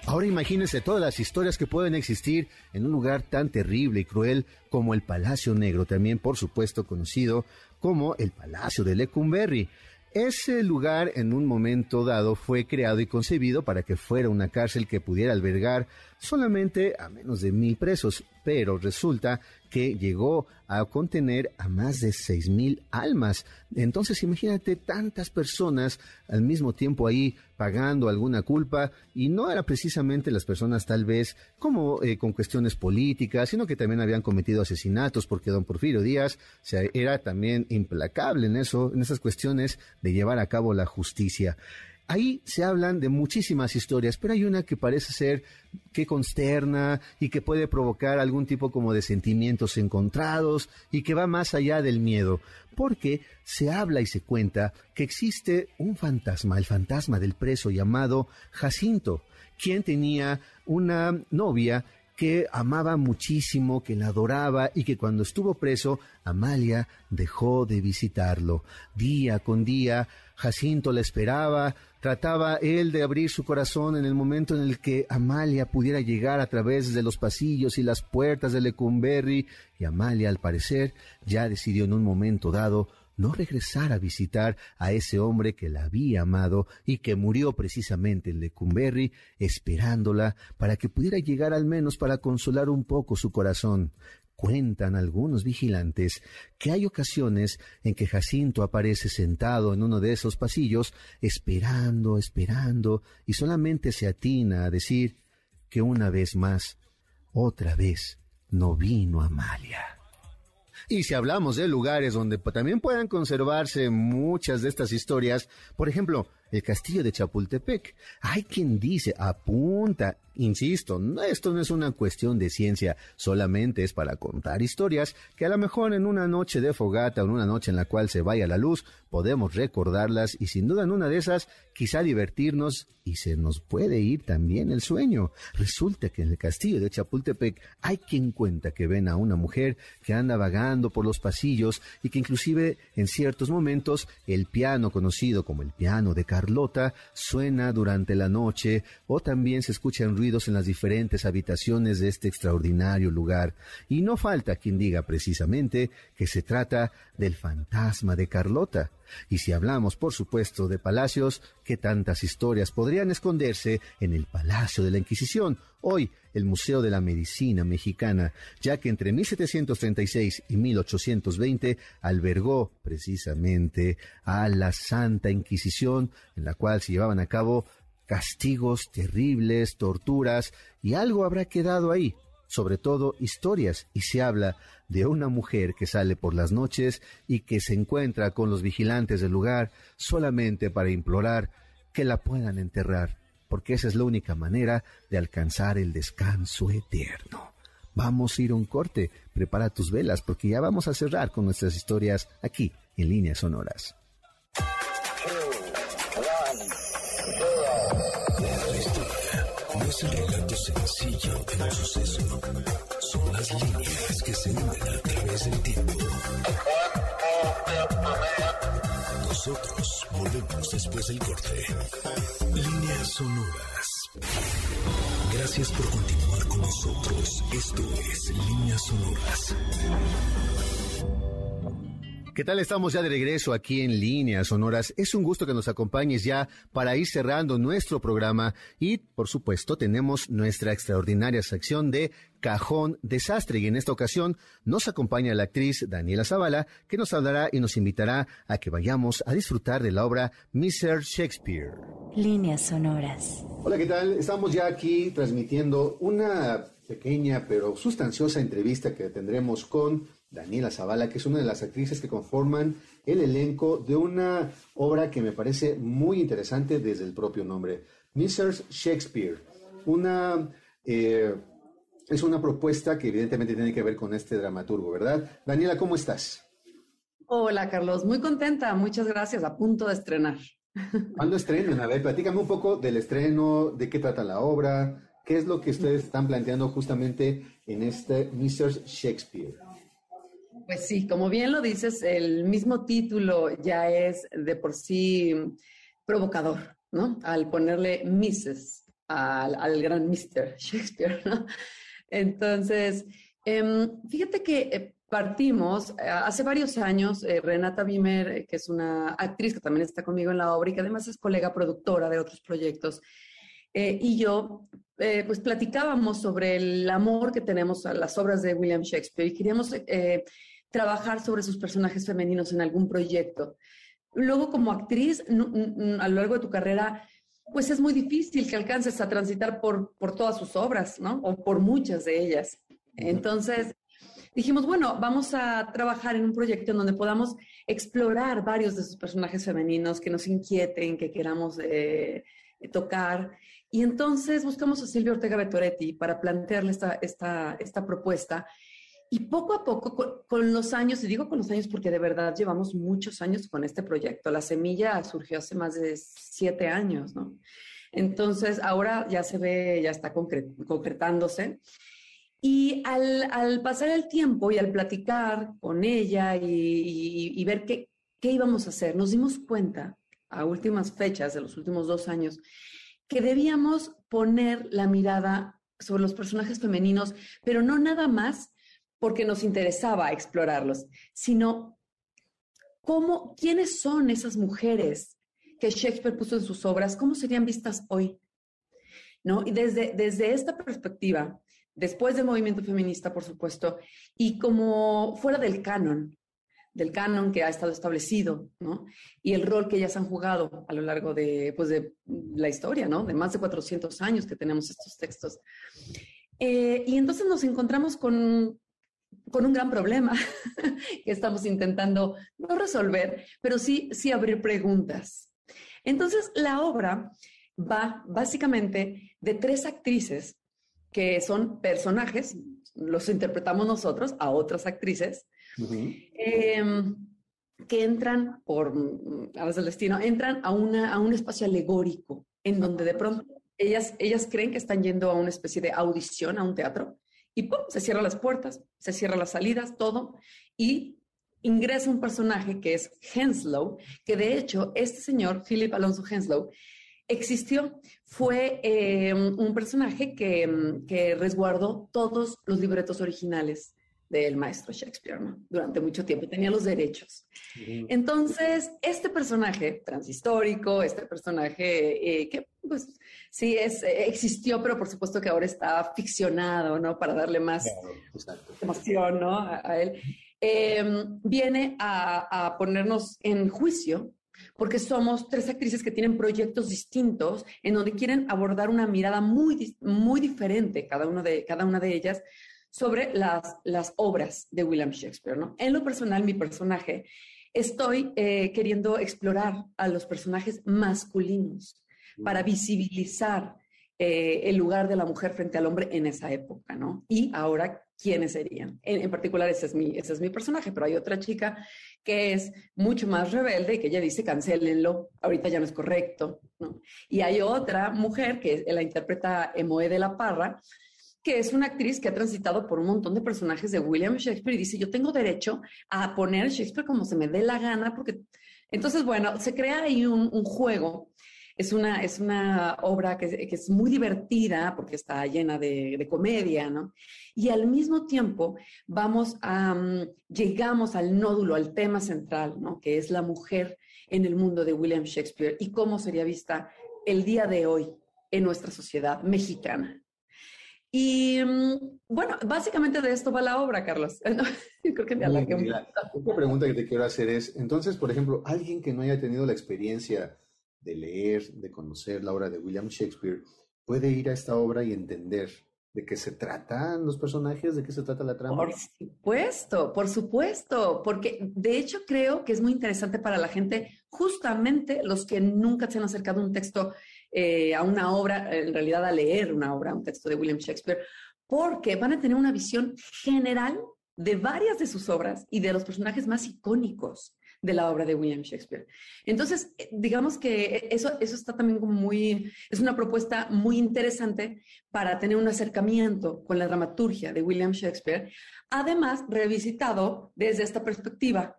Ahora imagínense todas las historias que pueden existir en un lugar tan terrible y cruel como el Palacio Negro, también por supuesto conocido como el Palacio de Lecumberri. Ese lugar en un momento dado fue creado y concebido para que fuera una cárcel que pudiera albergar solamente a menos de mil presos, pero resulta que llegó a contener a más de seis mil almas. Entonces imagínate tantas personas al mismo tiempo ahí pagando alguna culpa y no era precisamente las personas tal vez como eh, con cuestiones políticas, sino que también habían cometido asesinatos porque don Porfirio Díaz era también implacable en eso, en esas cuestiones de llevar a cabo la justicia. Ahí se hablan de muchísimas historias, pero hay una que parece ser que consterna y que puede provocar algún tipo como de sentimientos encontrados y que va más allá del miedo, porque se habla y se cuenta que existe un fantasma, el fantasma del preso llamado Jacinto, quien tenía una novia que amaba muchísimo, que la adoraba y que cuando estuvo preso, Amalia dejó de visitarlo. Día con día, Jacinto la esperaba, Trataba él de abrir su corazón en el momento en el que Amalia pudiera llegar a través de los pasillos y las puertas de Lecumberri, y Amalia, al parecer, ya decidió en un momento dado no regresar a visitar a ese hombre que la había amado y que murió precisamente en Lecumberri, esperándola para que pudiera llegar al menos para consolar un poco su corazón. Cuentan algunos vigilantes que hay ocasiones en que Jacinto aparece sentado en uno de esos pasillos, esperando, esperando, y solamente se atina a decir que una vez más, otra vez, no vino Amalia. Y si hablamos de lugares donde también puedan conservarse muchas de estas historias, por ejemplo, el castillo de Chapultepec. Hay quien dice, apunta, insisto, esto no es una cuestión de ciencia, solamente es para contar historias que a lo mejor en una noche de fogata o en una noche en la cual se vaya la luz, podemos recordarlas y sin duda en una de esas quizá divertirnos y se nos puede ir también el sueño. Resulta que en el castillo de Chapultepec hay quien cuenta que ven a una mujer que anda vagando por los pasillos y que inclusive en ciertos momentos el piano conocido como el piano de Carlota suena durante la noche o también se escuchan ruidos en las diferentes habitaciones de este extraordinario lugar. Y no falta quien diga precisamente que se trata del fantasma de Carlota. Y si hablamos, por supuesto, de palacios, ¿qué tantas historias podrían esconderse en el Palacio de la Inquisición? Hoy, el Museo de la Medicina Mexicana, ya que entre 1736 y 1820 albergó precisamente a la Santa Inquisición, en la cual se llevaban a cabo castigos terribles, torturas, y algo habrá quedado ahí, sobre todo historias, y se habla de una mujer que sale por las noches y que se encuentra con los vigilantes del lugar solamente para implorar que la puedan enterrar, porque esa es la única manera de alcanzar el descanso eterno. Vamos a ir a un corte, prepara tus velas, porque ya vamos a cerrar con nuestras historias aquí en líneas sonoras. El relato sencillo de un suceso. Son las líneas que se unen a través del tiempo. Nosotros volvemos después del corte. Líneas sonoras. Gracias por continuar con nosotros. Esto es Líneas sonoras. ¿Qué tal? Estamos ya de regreso aquí en Líneas Sonoras. Es un gusto que nos acompañes ya para ir cerrando nuestro programa y, por supuesto, tenemos nuestra extraordinaria sección de Cajón Desastre y en esta ocasión nos acompaña la actriz Daniela Zavala que nos hablará y nos invitará a que vayamos a disfrutar de la obra Mr. Shakespeare. Líneas Sonoras. Hola, ¿qué tal? Estamos ya aquí transmitiendo una pequeña pero sustanciosa entrevista que tendremos con Daniela Zavala, que es una de las actrices que conforman el elenco de una obra que me parece muy interesante desde el propio nombre, Mrs. Shakespeare. Una, eh, es una propuesta que evidentemente tiene que ver con este dramaturgo, ¿verdad? Daniela, ¿cómo estás? Hola, Carlos. Muy contenta. Muchas gracias. A punto de estrenar. ¿Cuándo estrenan? A ver, platícame un poco del estreno, de qué trata la obra, qué es lo que ustedes están planteando justamente en este Mrs. Shakespeare. Pues sí, como bien lo dices, el mismo título ya es de por sí provocador, ¿no? Al ponerle Mrs. al, gran Mr. Shakespeare, ¿no? Entonces, em, fíjate que eh, partimos eh, hace varios años, eh, Renata Bimer, que es una actriz que también está conmigo en la obra y que además es colega productora de otros proyectos, y yo pues platicábamos sobre el amor que tenemos a las obras de William Shakespeare y queríamos trabajar sobre sus personajes femeninos en algún proyecto. Luego, como actriz, a lo largo de tu carrera, pues es muy difícil que alcances a transitar por, por todas sus obras, ¿no? O por muchas de ellas. Entonces, dijimos, bueno, vamos a trabajar en un proyecto en donde podamos explorar varios de sus personajes femeninos que nos inquieten, que queramos eh, tocar. Y entonces buscamos a Silvia Ortega Betoretti para plantearle esta, esta, esta propuesta y poco a poco, con, los años, y digo con los años porque de verdad llevamos muchos años con este proyecto, la semilla surgió hace más de siete años, ¿no? Entonces, ahora ya se ve, ya está concretándose. Y al, pasar el tiempo y al platicar con ella y, ver qué, qué íbamos a hacer, nos dimos cuenta a últimas fechas de los últimos dos años que debíamos poner la mirada sobre los personajes femeninos, pero no nada más porque nos interesaba explorarlos, sino cómo, quiénes son esas mujeres que Shakespeare puso en sus obras, cómo serían vistas hoy. ¿No? Y desde, desde esta perspectiva, después del movimiento feminista, por supuesto, y como fuera del canon, del canon que ha estado establecido, ¿no? Y el rol que ellas han jugado a lo largo de, pues de la historia, ¿no? De más de 400 años que tenemos estos textos. Eh, y entonces nos encontramos con con un gran problema que estamos intentando no resolver, pero sí, sí abrir preguntas. Entonces, la obra va básicamente de tres actrices que son personajes, los interpretamos nosotros a otras actrices, em, que entran por a del destino, entran a, una, a un espacio alegórico en donde de pronto ellas, ellas creen que están yendo a una especie de audición, a un teatro, y ¡pum! se cierran las puertas, se cierran las salidas, todo, y ingresa un personaje que es Henslow, que de hecho este señor, Philip Alonso Henslow, existió. Fue eh, un personaje que, que, resguardó todos los libretos originales del maestro Shakespeare, ¿no? Durante mucho tiempo, tenía los derechos. Entonces, este personaje transhistórico, este personaje eh, que, pues, sí, es, existió, pero por supuesto que ahora está ficcionado, ¿no? Para darle más emoción, ¿no? A, él. Em, viene a, a ponernos en juicio porque somos tres actrices que tienen proyectos distintos en donde quieren abordar una mirada muy, muy diferente, cada, uno de, cada una de ellas, sobre las, las obras de William Shakespeare. ¿no? En lo personal, mi personaje, estoy eh, queriendo explorar a los personajes masculinos para visibilizar eh, el lugar de la mujer frente al hombre en esa época, ¿no? Y ahora, ¿quiénes serían? En, particular, ese es, mi, ese es mi personaje, pero hay otra chica que es mucho más rebelde y que ella dice, cancélenlo, ahorita ya no es correcto, ¿no? Y hay otra mujer que la interpreta Emoe de la Parra, que es una actriz que ha transitado por un montón de personajes de William Shakespeare y dice, yo tengo derecho a poner Shakespeare como se me dé la gana, porque entonces, bueno, se crea ahí un, juego. Es una, es una obra que, que, es muy divertida porque está llena de, comedia, ¿no? Y al mismo tiempo vamos a, um, llegamos al nódulo, al tema central, ¿no? Que es la mujer en el mundo de William Shakespeare y cómo sería vista el día de hoy en nuestra sociedad mexicana. Y mm, bueno, básicamente de esto va la obra, Carlos. Creo que me alargué un Una pregunta que te quiero hacer es, entonces, por ejemplo, alguien que no haya tenido la experiencia de leer, de conocer la obra de William Shakespeare, puede ir a esta obra y entender de qué se tratan los personajes, de qué se trata la trama. Por supuesto, por supuesto, porque de hecho creo que es muy interesante para la gente, justamente los que nunca se han acercado a un texto eh, a una obra, en realidad a leer una obra, un texto de William Shakespeare, porque van a tener una visión general de varias de sus obras y de los personajes más icónicos de la obra de William Shakespeare. Entonces, eh, digamos que eso, eso está también como muy, es una propuesta muy interesante para tener un acercamiento con la dramaturgia de William Shakespeare, además revisitado desde esta perspectiva.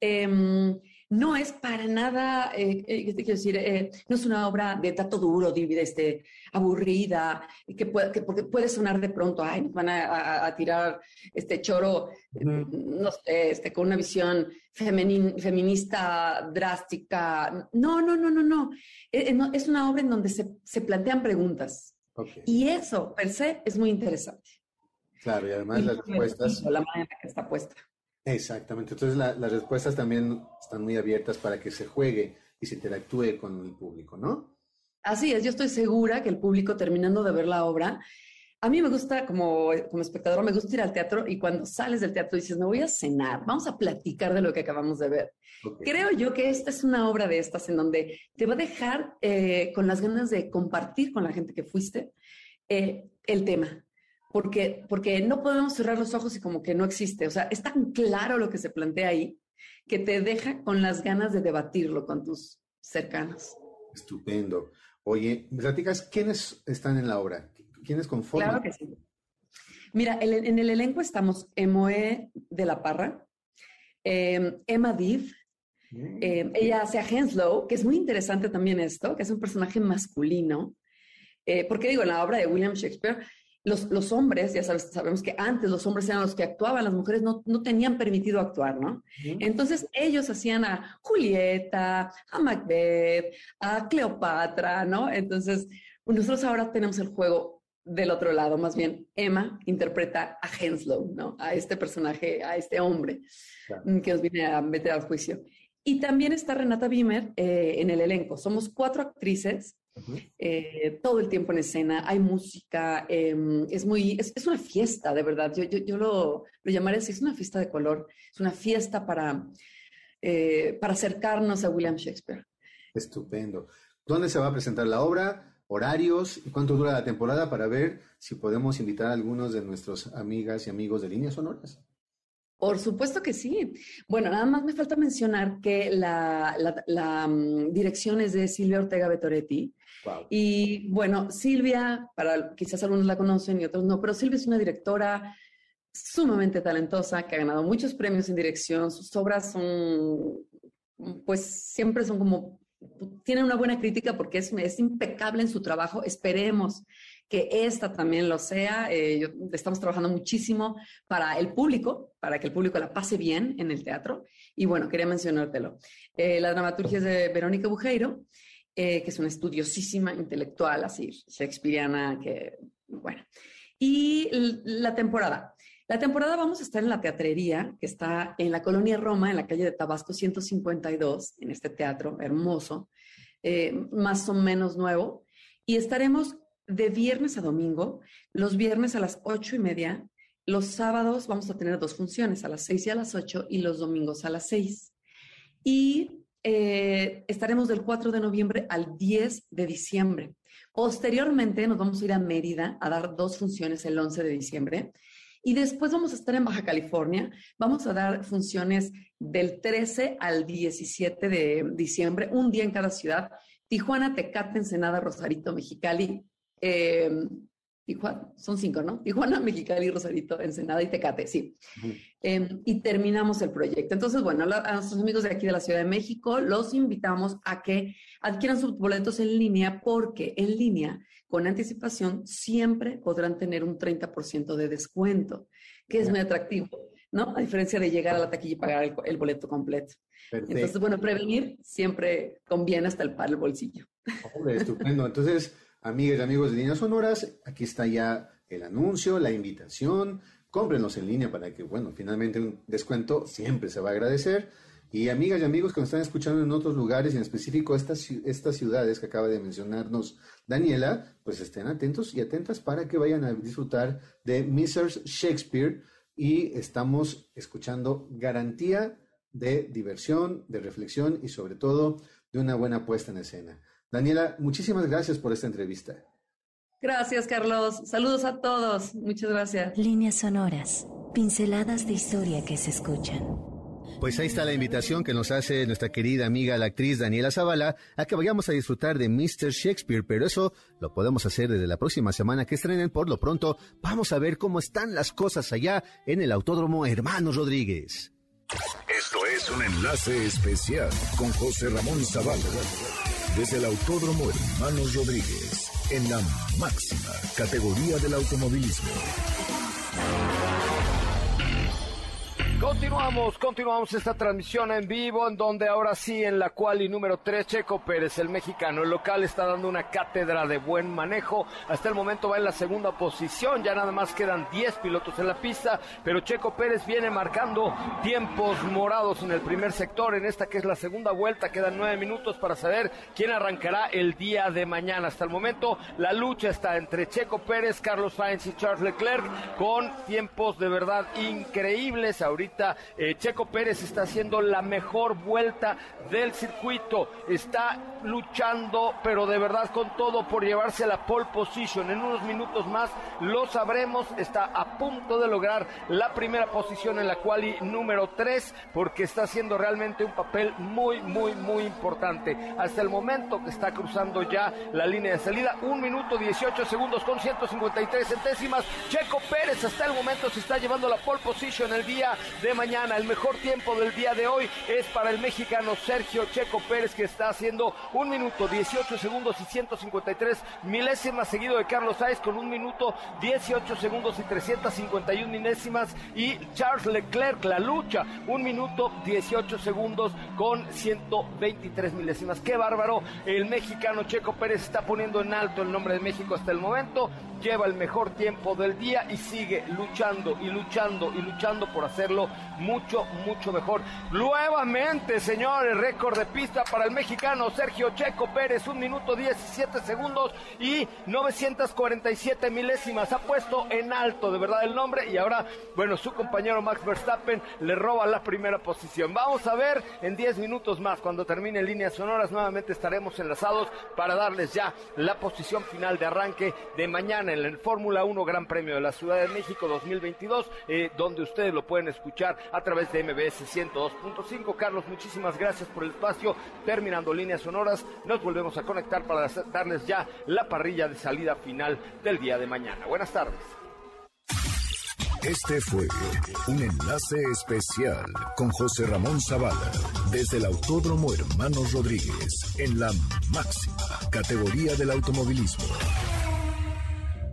Em, no es para nada, eh, eh quiero decir, eh, no es una obra de trato duro, este, aburrida, que puede, que porque puede sonar de pronto, ay, nos van a, tirar este choro, no sé, este, con una visión feminista drástica. No, no, no, no, no. Eh, es una obra en donde se, se plantean preguntas. Y eso, per se, es muy interesante. Claro, y además las respuestas. La manera que está puesta. Exactamente. Entonces las respuestas también están muy abiertas para que se juegue y se interactúe con el público, ¿no? Así es, yo estoy segura que el público terminando de ver la obra, a mí me gusta como, como espectador, me gusta ir al teatro y cuando sales del teatro dices, me voy a cenar, vamos a platicar de lo que acabamos de ver. Creo yo que esta es una obra de estas en donde te va a dejar eh, con las ganas de compartir con la gente que fuiste eh, el tema, porque, porque no podemos cerrar los ojos y como que no existe. O sea, es tan claro lo que se plantea ahí que te deja con las ganas de debatirlo con tus cercanos. Estupendo. Oye, ¿me platicas quiénes están en la obra? ¿Quiénes conforman? Claro que sí. Mira, en el elenco estamos Emoe de la Parra, em, Emma Div, em, ella hace a Henslow, que es muy interesante también esto, que es un personaje masculino. Eh, porque digo, en la obra de William Shakespeare los, hombres, ya sabes, sabemos que antes los hombres eran los que actuaban, las mujeres no, tenían permitido actuar, ¿no? Entonces ellos hacían a Julieta, a Macbeth, a Cleopatra, ¿no? Entonces nosotros ahora tenemos el juego del otro lado, más bien Emma interpreta a Henslow, ¿no? A este personaje, a este hombre que nos viene a meter al juicio. Y también está Renata Bimer eh, en el elenco. Somos cuatro actrices eh, todo el tiempo en escena, hay música, em, es muy, es, una fiesta, de verdad. Yo, yo, yo lo, lo, llamaré así, es una fiesta de color, es una fiesta para, eh, para acercarnos a William Shakespeare. Estupendo. ¿Dónde se va a presentar la obra? horarios y cuánto dura la temporada para ver si podemos invitar a algunos de nuestros amigas y amigos de líneas sonoras. Por supuesto que sí. Bueno, nada más me falta mencionar que la, mm, dirección es de Silvia Ortega Betoretti. Y bueno, Silvia, para quizás algunos la conocen y otros no, pero Silvia es una directora sumamente talentosa que ha ganado muchos premios en dirección. Sus obras son, pues siempre son como tiene una buena crítica porque es, es impecable en su trabajo. Esperemos que esta también lo sea. Eh, estamos trabajando muchísimo para el público, para que el público la pase bien en el teatro. Y bueno, quería mencionártelo. Eh, la dramaturgia es de Verónica Bujeiro, eh, que es una estudiosísima intelectual, así, shakespeariana, que, bueno. Y la temporada. La temporada vamos a estar en la teatrería, que está en la colonia Roma, en la calle de Tabasco 152, en este teatro hermoso, eh, más o menos nuevo. Y estaremos de viernes a domingo, los viernes a las ocho y media, los sábados vamos a tener dos funciones, a las seis y a las ocho, y los domingos a las seis. Y eh, estaremos del 4 de noviembre al 10 de diciembre. Posteriormente nos vamos a ir a Mérida a dar dos funciones el 11 de diciembre y después vamos a estar en Baja California. Vamos a dar funciones del 13 al 17 de diciembre, un día en cada ciudad. Tijuana, Tecate, Ensenada, Rosarito, Mexicali. Eh, Tijuana, son cinco, ¿no? Tijuana, Mexicali, Rosarito, Ensenada y Tecate, sí. Em, y terminamos el proyecto. Entonces, bueno, a nuestros amigos de aquí de la Ciudad de México, los invitamos a que adquieran sus boletos en línea porque en línea con anticipación siempre podrán tener un 30% de descuento, que es muy atractivo, ¿no? A diferencia de llegar a la taquilla y pagar el, boleto completo. Entonces, bueno, prevenir siempre conviene hasta el par el bolsillo. estupendo. Entonces, amigas y amigos de Líneas Sonoras, aquí está ya el anuncio, la invitación. Cómprenlos en línea para que, bueno, finalmente un descuento siempre se va a agradecer. Y amigas y amigos que nos están escuchando en otros lugares, en específico estas, estas ciudades que acaba de mencionarnos Daniela, pues estén atentos y atentas para que vayan a disfrutar de Mrs. Shakespeare y estamos escuchando garantía de diversión, de reflexión y sobre todo de una buena puesta en escena. Daniela, muchísimas gracias por esta entrevista. Gracias, Carlos. Saludos a todos. Muchas gracias. Líneas sonoras, pinceladas de historia que se escuchan. Pues ahí está la invitación que nos hace nuestra querida amiga, la actriz Daniela Zavala, a que vayamos a disfrutar de Mr. Shakespeare, pero eso lo podemos hacer desde la próxima semana que estrenen. Por lo pronto, vamos a ver cómo están las cosas allá en el Autódromo Hermanos Rodríguez. Esto es un enlace especial con José Ramón Zavala, desde el Autódromo Hermanos Rodríguez, en la máxima categoría del automovilismo. Continuamos, continuamos esta transmisión en vivo, en donde ahora sí, en la cual y número 3, Checo Pérez, el mexicano, el local, está dando una cátedra de buen manejo. Hasta el momento va en la segunda posición, ya nada más quedan 10 pilotos en la pista, pero Checo Pérez viene marcando tiempos morados en el primer sector, en esta que es la segunda vuelta, quedan 9 minutos para saber quién arrancará el día de mañana. Hasta el momento, la lucha está entre Checo Pérez, Carlos Sainz y Charles Leclerc, con tiempos de verdad increíbles. Ahorita eh, Checo Pérez está haciendo la mejor vuelta del circuito, está luchando, pero de verdad con todo por llevarse la pole position. En unos minutos más lo sabremos, está a punto de lograr la primera posición en la quali número 3, porque está haciendo realmente un papel muy, muy, muy importante. Hasta el momento que está cruzando ya la línea de salida, un minuto 18 segundos con 153 centésimas. Checo Pérez hasta el momento se está llevando la pole position el día de mañana. El mejor tiempo del día de hoy es para el mexicano Sergio Checo Pérez, que está haciendo un minuto 18 segundos y 153 milésimas, seguido de Carlos Sainz con un minuto 18 segundos y 351 milésimas. Y Charles Leclerc, la lucha, un minuto 18 segundos con 123 milésimas. Qué bárbaro. El mexicano Checo Pérez está poniendo en alto el nombre de México hasta el momento. Lleva el mejor tiempo del día y sigue luchando y luchando y luchando por hacerlo mucho, mucho, mejor. Nuevamente, señores, récord de pista para el mexicano Sergio Checo Pérez, un minuto 17 segundos y 947 milésimas. Ha puesto en alto de verdad el nombre y ahora, bueno, su compañero Max Verstappen le roba la primera posición. Vamos a ver en 10 minutos más, cuando termine líneas sonoras, nuevamente estaremos enlazados para darles ya la posición final de arranque de mañana en el Fórmula 1 Gran Premio de la Ciudad de México 2022, eh, donde ustedes lo pueden escuchar a través de MBS 102.5. Carlos, muchísimas gracias por el espacio. Terminando líneas sonoras, nos volvemos a conectar para darles ya la parrilla de salida final del día de mañana. Buenas tardes. Este fue un enlace especial con José Ramón Zavala desde el Autódromo Hermanos Rodríguez en la máxima categoría del automovilismo.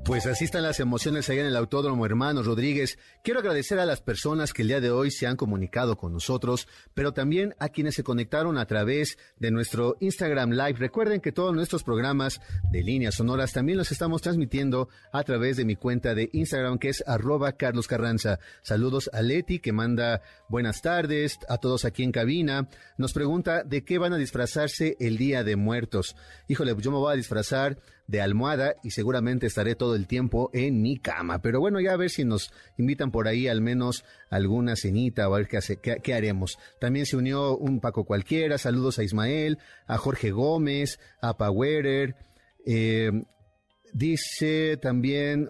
Pues así están las emociones allá en el Autódromo Hermanos Rodríguez. Quiero agradecer a las personas que el día de hoy se han comunicado con nosotros, pero también a quienes se conectaron a través de nuestro Instagram Live. Recuerden que todos nuestros programas de líneas sonoras también los estamos transmitiendo a través de mi cuenta de Instagram que es arroba Carlos Carranza. Saludos a Leti que manda buenas tardes a todos aquí en cabina. Nos pregunta de qué van a disfrazarse el Día de Muertos. Híjole, yo me voy a disfrazar de almohada y seguramente estaré todo el tiempo en mi cama. Pero bueno, ya a ver si nos invitan por ahí al menos alguna cenita o a ver qué, hace, qué, haremos. También se unió un Paco cualquiera. Saludos a Ismael, a Jorge Gómez, a Powerer. Eh, dice también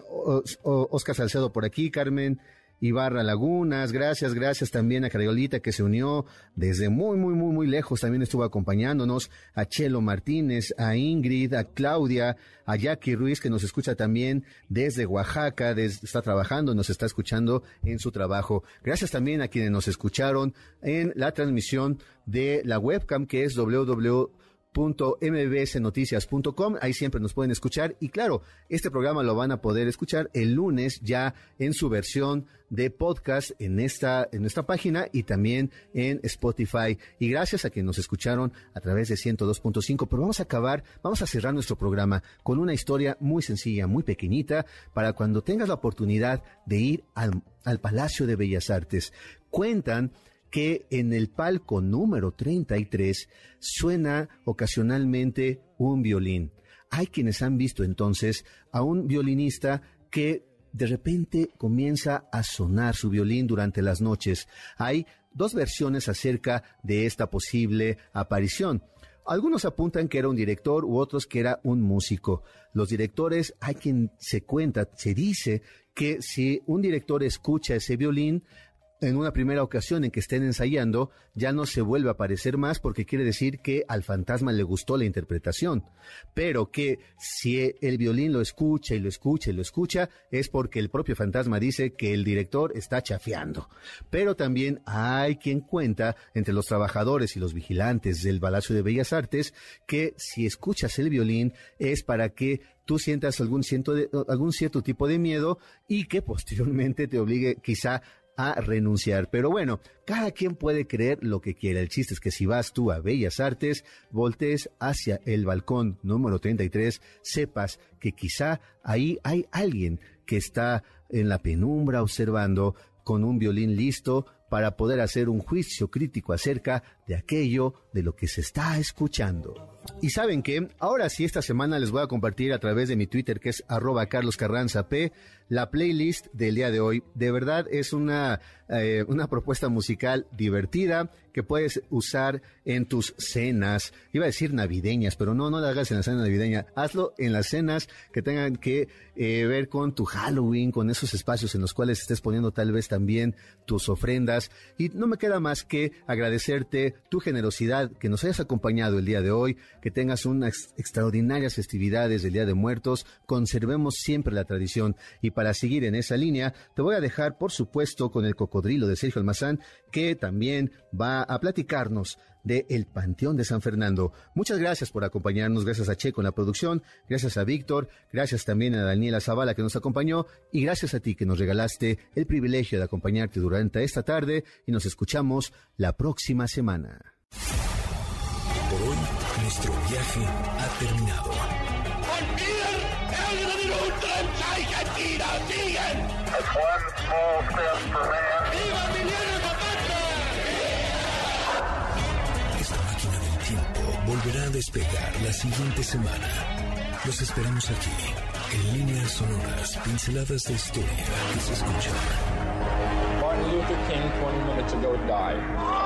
Oscar Salcedo por aquí, Carmen. Ibarra Lagunas, gracias, gracias también a Cariolita que se unió desde muy, muy, muy, muy lejos, también estuvo acompañándonos, a Chelo Martínez, a Ingrid, a Claudia, a Jackie Ruiz que nos escucha también desde Oaxaca, está trabajando, nos está escuchando en su trabajo. Gracias también a quienes nos escucharon en la transmisión de la webcam que es www mbsnoticias.com. Ahí siempre nos pueden escuchar. Y claro, este programa lo van a poder escuchar el lunes ya en su versión de podcast en esta, en nuestra página y también en Spotify. Y gracias a que nos escucharon a través de 102.5. Pero vamos a acabar, vamos a cerrar nuestro programa con una historia muy sencilla, muy pequeñita, para cuando tengas la oportunidad de ir al, al Palacio de Bellas Artes. Cuentan que en el palco número 33 suena ocasionalmente un violín. Hay quienes han visto entonces a un violinista que de repente comienza a sonar su violín durante las noches. Hay dos versiones acerca de esta posible aparición. Algunos apuntan que era un director u otros que era un músico. Los directores, hay quien se cuenta, se dice que si un director escucha ese violín, en una primera ocasión en que estén ensayando, ya no se vuelve a aparecer más porque quiere decir que al fantasma le gustó la interpretación. Pero que si el violín lo escucha y lo escucha y lo escucha, es porque el propio fantasma dice que el director está chafeando. Pero también hay quien cuenta entre los trabajadores y los vigilantes del Palacio de Bellas Artes que si escuchas el violín es para que tú sientas algún, algún cierto tipo de miedo y que posteriormente te obligue quizá a renunciar. Pero bueno, cada quien puede creer lo que quiera. El chiste es que si vas tú a Bellas Artes, voltees hacia el balcón número 33, sepas que quizá ahí hay alguien que está en la penumbra observando con un violín listo para poder hacer un juicio crítico acerca de aquello de lo que se está escuchando. Y saben que ahora sí esta semana les voy a compartir a través de mi Twitter que es arroba Carlos Carranza P la playlist del día de hoy. De verdad es una, eh, una propuesta musical divertida que puedes usar en tus cenas. Iba a decir navideñas, pero no, no la hagas en la cena navideña. Hazlo en las cenas que tengan que eh, ver con tu Halloween, con esos espacios en los cuales estés poniendo tal vez también tus ofrendas. Y no me queda más que agradecerte tu generosidad, que nos hayas acompañado el día de hoy, que tengas unas extraordinarias festividades del Día de Muertos. Conservemos siempre la tradición y para seguir en esa línea, te voy a dejar, por supuesto, con el cocodrilo de Sergio Almazán, que también va a platicarnos de El Panteón de San Fernando. Muchas gracias por acompañarnos, gracias a Checo en la producción, gracias a Víctor, gracias también a Daniela Zavala que nos acompañó y gracias a ti que nos regalaste el privilegio de acompañarte durante esta tarde y nos escuchamos la próxima semana. Por hoy, nuestro viaje ha terminado. Esta máquina del tiempo volverá a despegar la siguiente semana. Los esperamos aquí, en líneas sonoras, pinceladas de historia que se escuchan. Martin Luther King 20 minutes ago died.